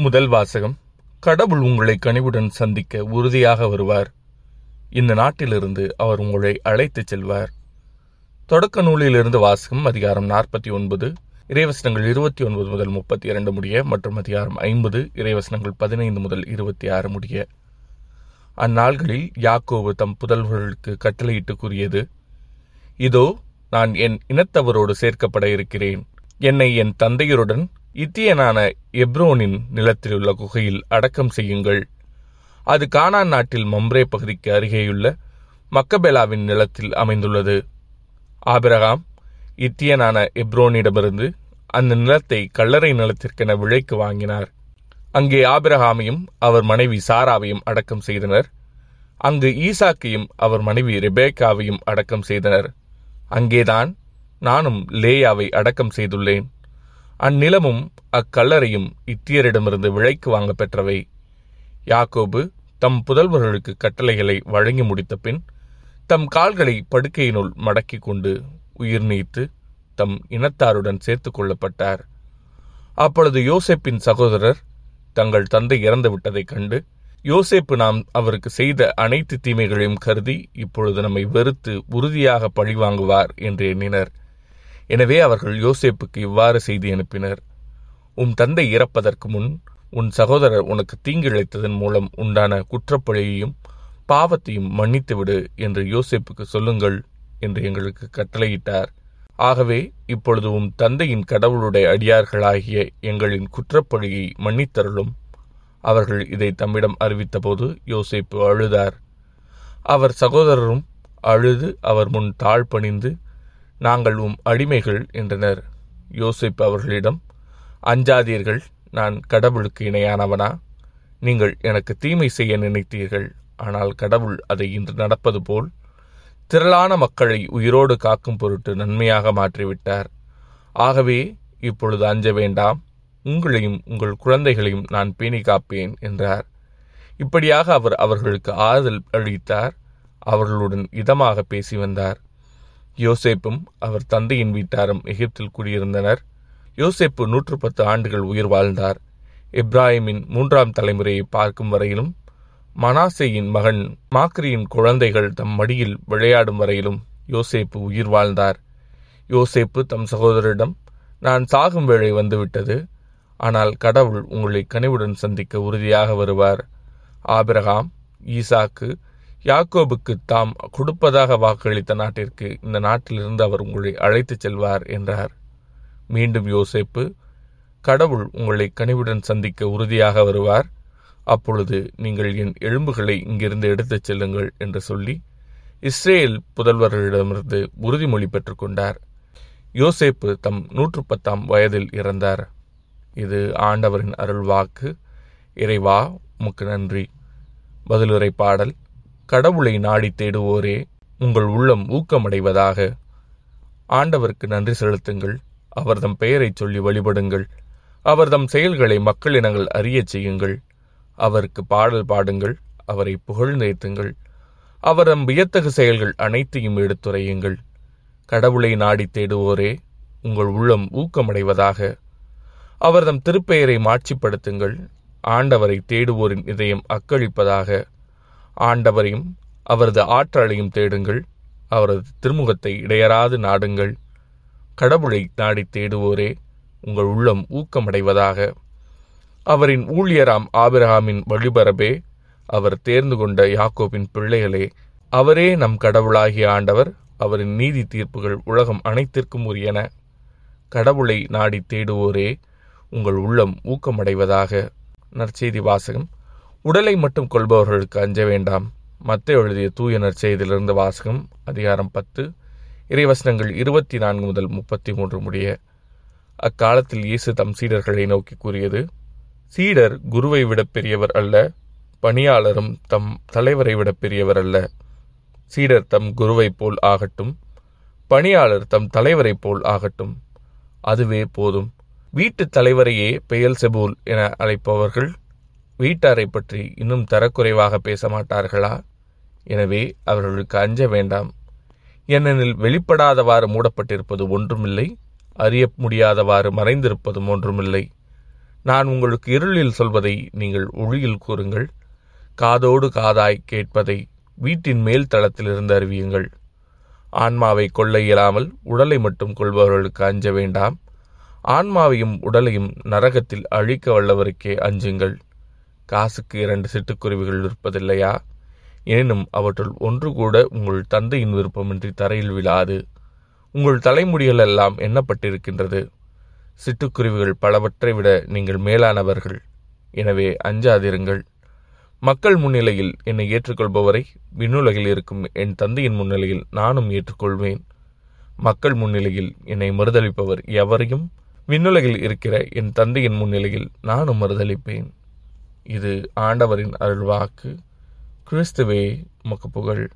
முதல் வாசகம் கடவுள் உங்களை கனிவுடன் சந்திக்க உறுதியாக வருவார். இந்த நாட்டிலிருந்து அவர் உங்களை அழைத்துச் செல்வார். தொடக்க நூலிலிருந்து வாசகம் அதிகாரம் நாற்பத்தி ஒன்பது இறைவசனங்கள் இருபத்தி ஒன்பது முதல் முப்பத்தி இரண்டு முடிய மற்றும் அதிகாரம் ஐம்பது இறைவசனங்கள் பதினைந்து முதல் இருபத்தி ஆறு முடிய. அந்நாள்களில் யாக்கோவு தம் புதல்வர்களுக்கு கட்டளையிட்டு கூறியது இதோ நான் என் இனத்தவரோடு சேர்க்கப்பட இருக்கிறேன். என்னை என் தந்தையருடன் இத்தியனான எப்ரோனின் நிலத்திலுள்ள குகையில் அடக்கம் செய்யுங்கள். அது கானான் நாட்டில் மம்ரே பகுதிக்கு அருகேயுள்ள மக்கபெலாவின் நிலத்தில் அமைந்துள்ளது. ஆபிரகாம் இத்தியனான எப்ரோனிடமிருந்து அந்த நிலத்தை கல்லறை நிலத்திற்கென விலைக்கு வாங்கினார். அங்கே ஆபிரகாமையும் அவர் மனைவி சாராவையும் அடக்கம் செய்தனர். அங்கு ஈசாக்கையும் அவர் மனைவி ரெபேக்காவையும் அடக்கம் செய்தனர். அங்கேதான் நானும் லேயாவை அடக்கம் செய்துள்ளேன். அந்நிலமும் அக்கல்லறையும் இத்தியரிடமிருந்து விலைக்கு வாங்க பெற்றவை. யாக்கோபு தம் புதல்வர்களுக்கு கட்டளைகளை வழங்கி முடித்த பின் தம் கால்களை படுக்கையினுள் மடக்கிக் கொண்டு உயிர் நீத்து தம் இனத்தாருடன் சேர்த்து கொள்ளப்பட்டார். அப்பொழுது யோசேப்பின் சகோதரர் தங்கள் தந்தை இறந்து விட்டதைக் கண்டு யோசேப்பு நாம் அவருக்கு செய்த அனைத்து தீமைகளையும் கருதி இப்பொழுது நம்மை வெறுத்து உறுதியாக பழிவாங்குவார் என்று எண்ணினர். எனவே அவர்கள் யோசேப்புக்கு இவ்வாறு செய்தி அனுப்பினர். உன் தந்தை இறப்பதற்கு முன் உன் சகோதரர் உனக்கு தீங்கிழைத்ததன் மூலம் உண்டான குற்றப்பழியையும் பாவத்தையும் மன்னித்துவிடு என்று யோசேப்புக்கு சொல்லுங்கள் என்று எங்களுக்கு கட்டளையிட்டார். ஆகவே இப்பொழுது உம் தந்தையின் கடவுளுடைய அடியார்களாகிய எங்களின் குற்றப்பழியை மன்னித்தருளும் அவர்கள் இதை தம்மிடம் அறிவித்தபோது யோசேப்பு அழுதார். அவர் சகோதரரும் அழுது அவர் முன் தாழ்பணிந்து நாங்கள் உம் அடிமைகள் என்றனர். யோசிப் அவர்களிடம் அஞ்சாதீர்கள் நான் கடவுளுக்கு இணையானவனா? நீங்கள் எனக்கு தீமை செய்ய நினைத்தீர்கள் ஆனால் கடவுள் அதை இன்று நடப்பது போல். திரளான மக்களை உயிரோடு காக்கும் பொருட்டு நன்மையாக மாற்றிவிட்டார். ஆகவே இப்பொழுது அஞ்ச வேண்டாம். உங்களையும் உங்கள் குழந்தைகளையும் நான் பேணி காப்பேன் என்றார். இப்படியாக அவர் அவர்களுக்கு ஆறுதல் அளித்தார். அவர்களுடன் இதமாக பேசி வந்தார். யோசேப்பும் அவர் தந்தையின் வீட்டாரும் எகிப்தில் குடியிருந்தனர். யோசேப்பு நூற்று பத்து ஆண்டுகள் உயிர் வாழ்ந்தார். இப்ராஹிமின் மூன்றாம் தலைமுறையை பார்க்கும் வரையிலும் மனாசேயின் மகன் மாக்ரியின் குழந்தைகள் தம் மடியில் விளையாடும் வரையிலும் யோசேப்பு உயிர் வாழ்ந்தார். யோசேப்பு தம் சகோதரிடம் நான் சாகும் வேளை வந்துவிட்டது. ஆனால் கடவுள் உங்களை கனிவுடன் சந்திக்க உறுதியாக வருவார். ஆபிரகாம் ஈசாக்கு யாக்கோபுக்கு தாம் கொடுப்பதாக வாக்களித்த நாட்டிற்கு இந்த நாட்டிலிருந்து அவர் உங்களை அழைத்துச் செல்வார் என்றார். மீண்டும் யோசேப்பு கடவுள் உங்களை கனிவுடன் சந்திக்க உறுதியாக வருவார். அப்பொழுது நீங்கள் என் எலும்புகளை இங்கிருந்து எடுத்துச் செல்லுங்கள் என்று சொல்லி இஸ்ரேல் புதல்வர்களிடமிருந்து உறுதிமொழி பெற்றுக்கொண்டார். யோசேப்பு தம் நூற்று பத்தாம் வயதில் இறந்தார். இது ஆண்டவரின் அருள் வாக்கு இறைவா உமக்கு நன்றி. பதிலுரை பாடல் கடவுளை நாடி தேடுவோரே உங்கள் உள்ளம் ஊக்கமடைவதாக. ஆண்டவருக்கு நன்றி செலுத்துங்கள். அவர்தம் பெயரைச் சொல்லி வழிபடுங்கள். அவர்தம் செயல்களை மக்களினங்கள் அறியச் செய்யுங்கள். அவருக்கு பாடல் பாடுங்கள். அவரை புகழ்ந்தேத்துங்கள் அவரம் வியத்தகு செயல்கள் அனைத்தையும் எடுத்துரையுங்கள். கடவுளை நாடி தேடுவோரே உங்கள் உள்ளம் ஊக்கமடைவதாக. அவர்தம் திருப்பெயரை மாட்சிப்படுத்துங்கள். ஆண்டவரை தேடுவோரின் இதயம் அக்களிப்பதாக. ஆண்டவரையும் அவரது ஆற்றலையும் தேடுங்கள். அவரது திருமுகத்தை இடையராது நாடுங்கள். கடவுளை நாடி தேடுவோரே உங்கள் உள்ளம் ஊக்கமடைவதாக. அவரின் ஊழியராம் ஆபிரகாமின் வழிபரபே அவர் தேர்ந்து கொண்ட யாக்கோபின் பிள்ளைகளே அவரே நம் கடவுளாகிய ஆண்டவர் அவரின் நீதி தீர்ப்புகள் உலகம் அனைத்திற்கும் உரியன. கடவுளை நாடி தேடுவோரே உங்கள் உள்ளம் ஊக்கமடைவதாக. நற்செய்தி வாசகம் உடலை மட்டும் கொள்பவர்களுக்கு அஞ்ச வேண்டாம். மத்த எழுதிய தூய நற்செய்தியிலிருந்து வாசகம் அதிகாரம் பத்து இறைவசனங்கள் இருபத்தி நான்கு முதல் முப்பத்தி மூன்று முடிய அக்காலத்தில் இயேசு தம் சீடர்களை நோக்கி கூறியது சீடர் குருவை விட பெரியவர் அல்ல பணியாளரும் தம் தலைவரை விட பெரியவர் அல்ல. சீடர் தம் குருவைப் போல் ஆகட்டும் பணியாளர் தம் தலைவரைப் போல் ஆகட்டும். அதுவே போதும். வீட்டுத் தலைவரையே பெயல் செபூல் என அழைப்பவர்கள் வீட்டாரை பற்றி இன்னும் தரக்குறைவாக பேச மாட்டார்களா? எனவே அவர்களுக்கு அஞ்ச வேண்டாம். ஏனெனில் வெளிப்படாதவாறு மூடப்பட்டிருப்பது ஒன்றுமில்லை அறிய முடியாதவாறு மறைந்திருப்பதும் ஒன்றுமில்லை. நான் உங்களுக்கு இருளில் சொல்வதை நீங்கள் ஒளியில் கூறுங்கள் காதோடு காதாய் கேட்பதை வீட்டின் மேல் தளத்திலிருந்து அறிவியுங்கள். ஆன்மாவை கொள்ள இயலாமல் உடலை மட்டும் கொள்பவர்களுக்கு அஞ்ச வேண்டாம். ஆன்மாவையும் உடலையும் நரகத்தில் அழிக்க வல்லவருக்கே அஞ்சுங்கள். காசுக்கு இரண்டு சிட்டுக்குருவிகள் இருப்பதில்லையா எனினும் அவற்றுள் ஒன்று கூட உங்கள் தந்தையின் விருப்பமின்றி தரையில் விழாது. உங்கள் தலைமுடிகள் எல்லாம் எண்ணப்பட்டிருக்கின்றது. சிட்டுக்குருவிகள் பலவற்றை விட நீங்கள் மேலானவர்கள். எனவே அஞ்சாதிருங்கள். மக்கள் முன்னிலையில் என்னை ஏற்றுக்கொள்பவரை விண்ணுலகில் இருக்கும் என் தந்தையின் முன்னிலையில் நானும் ஏற்றுக்கொள்வேன். மக்கள் முன்னிலையில் என்னை மறுதளிப்பவர் எவரையும்? விண்ணுலகில் இருக்கிற என் தந்தையின் முன்னிலையில் நானும் மறுதளிப்பேன் இது ஆண்டவரின் அருள்வாக்கு. கிறிஸ்துவே உமக்கு புகழ்.